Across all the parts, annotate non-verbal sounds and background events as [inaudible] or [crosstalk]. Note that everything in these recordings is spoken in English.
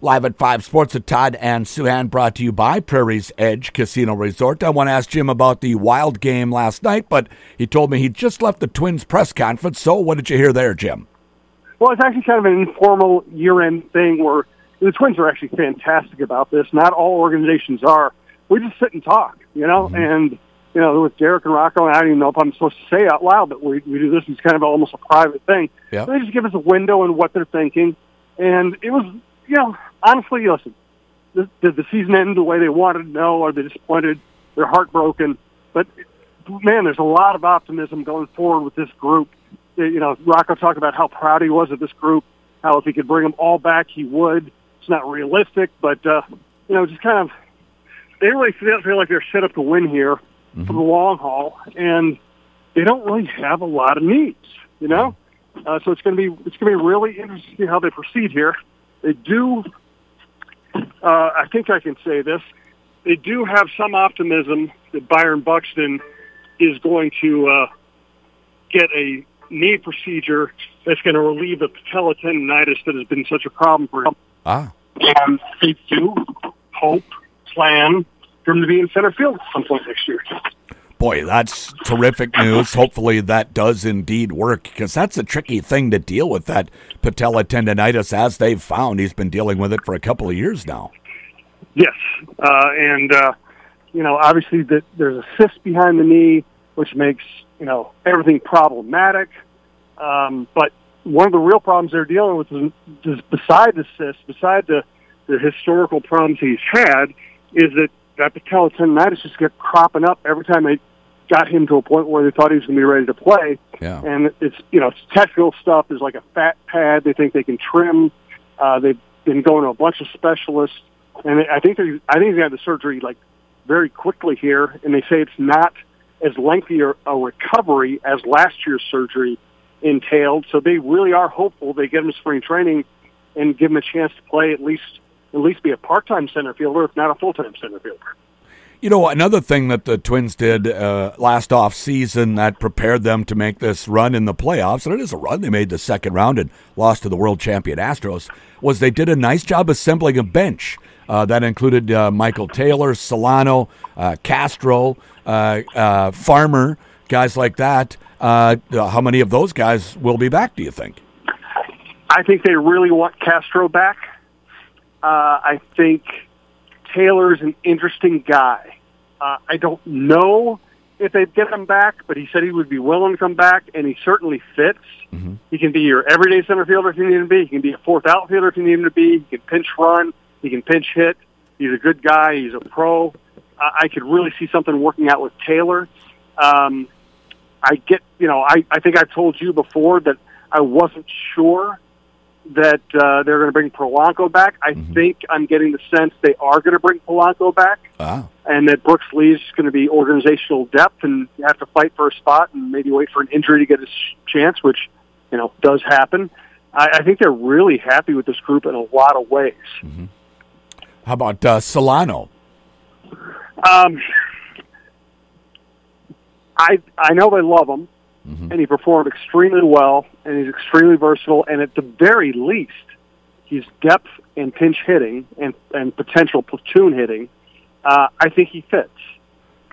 Live at 5 Sports with Todd and Souhan brought to you by Prairie's Edge Casino Resort. I want to ask Jim about the wild game last night, but he told me he just left the Twins press conference. So what did you hear there, Jim? Well, it's actually kind of an informal year-end thing where the Twins are actually fantastic about this. Not all organizations are. We just sit and talk, you know, mm-hmm. and you know, with Derek and Rocco, and I don't even know if I'm supposed to say out loud that we, we do this. It's kind of almost a private thing. Yeah. They just give us a window and what they're thinking. And it was, you know, honestly, listen, did the season end the way they wanted? No. Are they disappointed? They're heartbroken. But man, there's a lot of optimism going forward with this group. You know, Rocco talked about how proud he was of this group. How if he could bring them all back, he would. It's not realistic, but uh, you know, just kind of they really feel, feel like they're set up to win here mm-hmm. for the long haul, and they don't really have a lot of needs. You know, uh, so it's going to be it's going to be really interesting to see how they proceed here. They do. Uh, I think I can say this. They do have some optimism that Byron Buxton is going to uh, get a knee procedure that's going to relieve the patella tendonitis that has been such a problem for him. Ah. And they do hope, plan for him to be in center field at some point next year. Boy, that's terrific news. Hopefully that does indeed work because that's a tricky thing to deal with that patella tendonitis as they've found. He's been dealing with it for a couple of years now. Yes. Uh, and, uh, you know, obviously that there's a cyst behind the knee, which makes, you know, everything problematic. Um, but one of the real problems they're dealing with is, is beside the cyst, beside the, the historical problems he's had, is that that patella tendonitis just kept cropping up every time they got him to a point where they thought he was going to be ready to play. Yeah. And it's you know it's technical stuff. There's like a fat pad they think they can trim. Uh, they've been going to a bunch of specialists, and I think they I think they had the surgery like very quickly here, and they say it's not as lengthy a recovery as last year's surgery entailed. So they really are hopeful they get him to spring training and give him a chance to play at least at least be a part-time center fielder, if not a full-time center fielder. You know, another thing that the Twins did uh, last off season that prepared them to make this run in the playoffs, and it is a run. They made the second round and lost to the world champion Astros. Was they did a nice job assembling a bench uh, that included uh, Michael Taylor, Solano, uh, Castro, uh, uh, Farmer, guys like that. how many of those guys will be back? Do you think? I think they really want Castro back. I think Taylor's an interesting guy. Uh, I don't know if they'd get him back, but he said he would be willing to come back, and he certainly fits. Mm-hmm. He can be your everyday center fielder if you need him to be. He can be a fourth outfielder if you need him to be. He can pinch run. He can pinch hit. He's a good guy. He's a pro. Uh, I could really see something working out with Taylor. Um, I get, you know, I, I think I've told you before that I wasn't sure that uh, they're going to bring Polanco back. I mm-hmm. think I'm getting the sense they are going to bring Polanco back, and that Brooks Lee is going to be organizational depth and have to fight for a spot and maybe wait for an injury to get his chance, which you know does happen. I, I think they're really happy with this group in a lot of ways. Mm-hmm. How about uh, Solano? Um, I I know they love him mm-hmm. and he performed extremely well, and he's extremely versatile. And at the very least, he's depth and pinch hitting and and potential platoon hitting. Uh, I think he fits.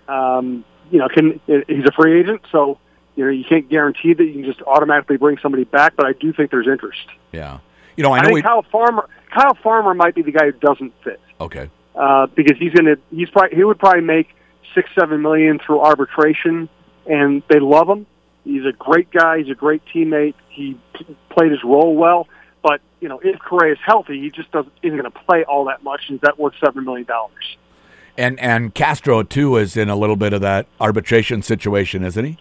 Um, you know, can he's a free agent, so you know you can't guarantee that you can just automatically bring somebody back. But I do think there's interest. Yeah, you know, I, know I think Kyle Farmer. Kyle Farmer might be the guy who doesn't fit. Okay. Uh, because he's going to he's probably he would probably make six seven million through arbitration, and they love him. He's a great guy. He's a great teammate. He played his role well. But you know, if Correa is healthy, he just doesn't isn't going to play all that much. Is that worth seven million dollars? And and Castro too is in a little bit of that arbitration situation, isn't he?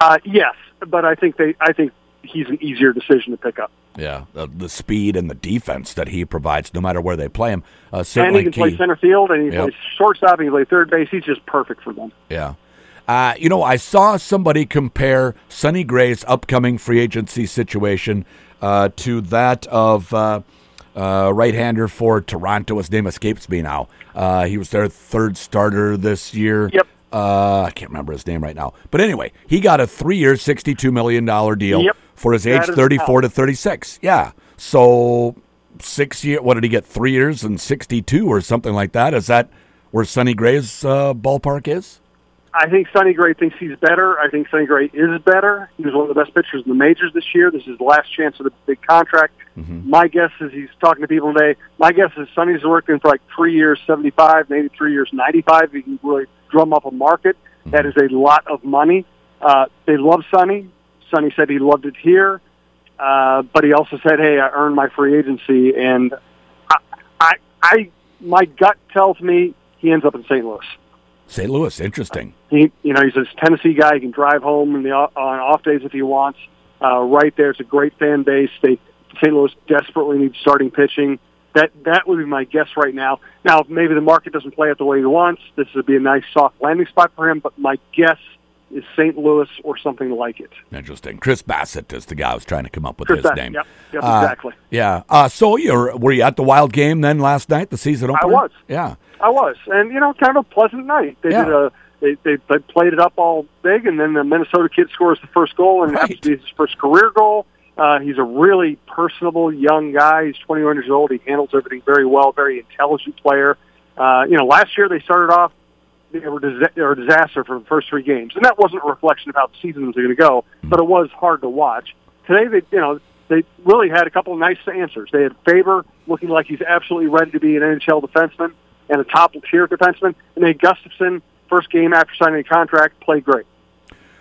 Uh, yes, but I think they I think he's an easier decision to pick up. Yeah, the, the speed and the defense that he provides, no matter where they play him, uh, certainly and he can key. play center field, and he Yep. plays shortstop, and he plays third base. He's just perfect for them. Yeah. Uh, you know, I saw somebody compare Sonny Gray's upcoming free agency situation uh, to that of uh, uh right-hander for Toronto. His name escapes me now. Uh, he was their third starter this year. Yep. Uh, I can't remember his name right now. But anyway, he got a three-year, $62 million deal Yep. for his That age 34 to 36. Yeah. So six year. What did he get? Three years and sixty-two or something like that. Is that where Sonny Gray's uh, ballpark is? I think Sonny Gray thinks he's better. I think Sonny Gray is better. He was one of the best pitchers in the majors this year. This is the last chance of the big contract. Mm-hmm. My guess is he's talking to people today. My guess is Sonny's working for like three years, 75, maybe three years, 95. He can really drum up a market. Mm-hmm. That is a lot of money. Uh, they love Sonny. Sonny said he loved it here. Uh, but he also said, "Hey, I earned my free agency," and I, I, I, my gut tells me he ends up in St. Louis. St. Louis, interesting. He, you know, he's a Tennessee guy. He can drive home in the on off days if he wants. Uh, right there, it's a great fan base. They St. Louis desperately needs starting pitching. That that would be my guess right now. Now, maybe the market doesn't play out the way he wants. This would be a nice soft landing spot for him. But my guess is St. Louis or something like it. Interesting. Chris Bassitt is the guy I was trying to come up with Chris his Bassitt, name. Yep, yep uh, exactly. Yeah. Uh, so you were you at the Wild game then last night, the season opener? I was. Yeah. I was, and you know, kind of a pleasant night. They Yeah. did a they, they they played it up all big, and then the Minnesota kid scores the first goal, and Right. to be his first career goal. Uh, he's a really personable young guy. He's 21 years old. He handles everything very well. Very intelligent player. Uh, you know, last year they started off they were, they were a disaster for the first three games, and that wasn't a reflection of how the season was going to go, but it was hard to watch. Today, they you know they really had a couple of nice answers. They had Faber looking like he's absolutely ready to be an NHL defenseman and a top tier defenseman, and then Gustavsson first game after signing a contract played great.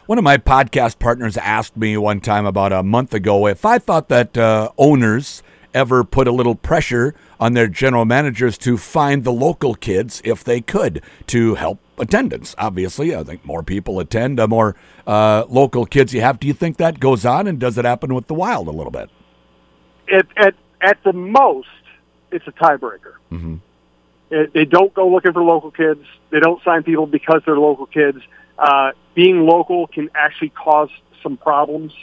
One of my podcast partners asked me one time about a month ago if I thought that uh, owners ever put a little pressure on their general managers to find the local kids if they could to help attendance. Obviously, I think more people attend, the more uh, local kids you have. Do you think that goes on, and does it happen with the Wild a little bit? At at at the most, it's a tiebreaker. Mhm. It, they don't go looking for local kids. They don't sign people because they're local kids. Uh, being local can actually cause some problems.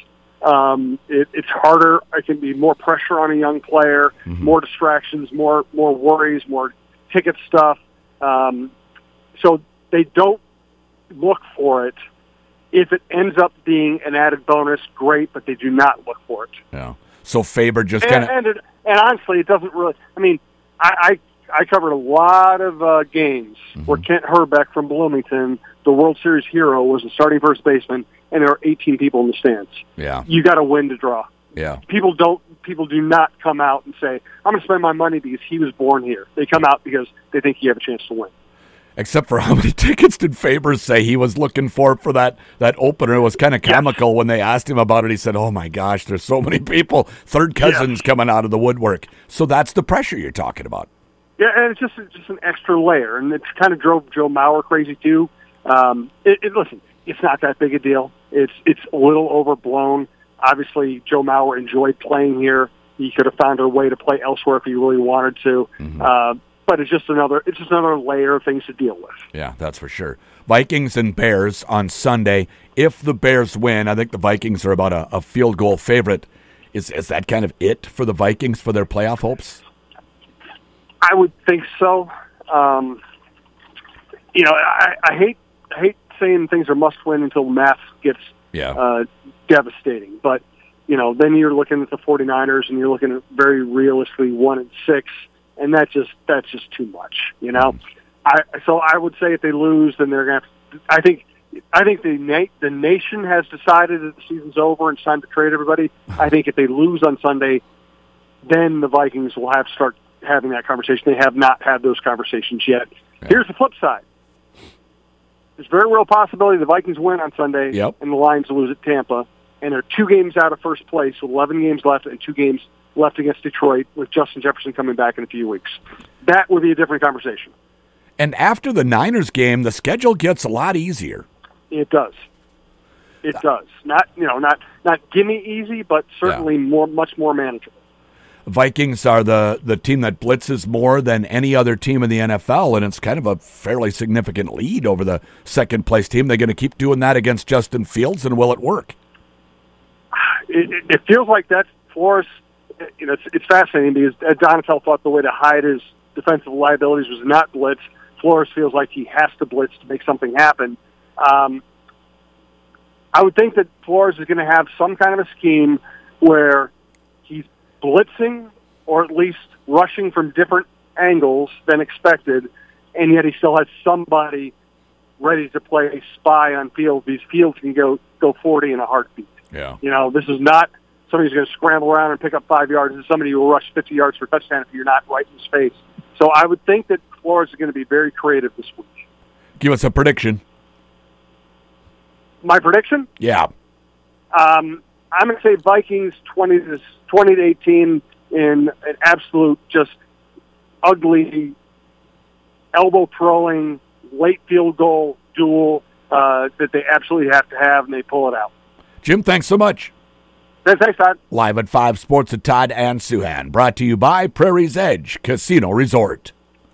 Um, it, it's harder. It can be more pressure on a young player, more distractions, more more worries, more ticket stuff. Um, so they don't look for it. If it ends up being an added bonus, great, but they do not look for it. Yeah. So Faber just And, kind of and, it, and honestly, it doesn't really. I mean, I I, I covered a lot of uh, games where Kent Hrbek from Bloomington, the World Series hero, was the starting first baseman, and there are 18 people in the stands. yeah You got to win to draw. yeah People don't. People do not come out and say, "I'm going to spend my money because he was born here." They come out because they think you have a chance to win. Except for [laughs] how many tickets did Faber say he was looking for for that that opener? It was kind of comical when they asked him about it. He said, "Oh my gosh, there's so many people, third cousins coming out of the woodwork." So that's the pressure you're talking about. Yeah, and it's just it's just an extra layer, and it kind of drove Joe Mauer crazy too. Um, it, it, listen, it's not that big a deal. It's it's a little overblown. Obviously, Joe Mauer enjoyed playing here. He could have found a way to play elsewhere if he really wanted to. Uh, but it's just another it's just another layer of things to deal with. Yeah, that's for sure. Vikings and Bears on Sunday. If the Bears win, I think the Vikings are about a, a field goal favorite. Is is that kind of it for the Vikings for their playoff hopes? I would think so. Um, you know, I, I hate I hate saying things are must win until math gets Yeah. uh, devastating. But you know, then you're looking at the 49ers and you're looking at very realistically one and six, and that just that's just too much. You know, I so I would say if they lose, then they're gonna. Have to, I think. I think the na- the nation has decided that the season's over and it's time to trade everybody. [laughs] I think if they lose on Sunday, then the Vikings will have to start having that conversation. They have not had those conversations yet. Here's the flip side. There's very real possibility the Vikings win on Sunday Yep. and the Lions lose at Tampa, and they're two games out of first place with 11 games left and two games left against Detroit with Justin Jefferson coming back in a few weeks. That would be a different conversation. And after the Niners game, the schedule gets a lot easier. It does. It does. Not you know not not gimme easy, but certainly more much more manageable. Vikings are the, the team that blitzes more than any other team in the NFL, and it's kind of a fairly significant lead over the second place team. They're going to keep doing that against Justin Fields, and will it work? it, it, feels like that's Flores. You know, it's, it's fascinating because Donatell thought the way to hide his defensive liabilities was not blitz. Flores feels like he has to blitz to make something happen. Um, I would think that Flores is going to have some kind of a scheme where blitzing or at least rushing from different angles than expected, and yet he still has somebody ready to play a spy on field. These fields can go go 40 in a heartbeat. Yeah. You know, this is not somebody who's going to scramble around and pick up five yards. It's somebody who will rush 50 yards for a touchdown if you're not right in his face. So I would think that Flores is going to be very creative this week. Give us a prediction. My prediction? Yeah. Um, I'm going to say Vikings 20 to 20 to 18 in an absolute just ugly elbow throwing late field goal duel uh, that they absolutely have to have, and they pull it out. Jim, thanks so much. Thanks, Todd. Live at 5 Sports at Todd and Souhan, Brought to you by Prairie's Edge Casino Resort.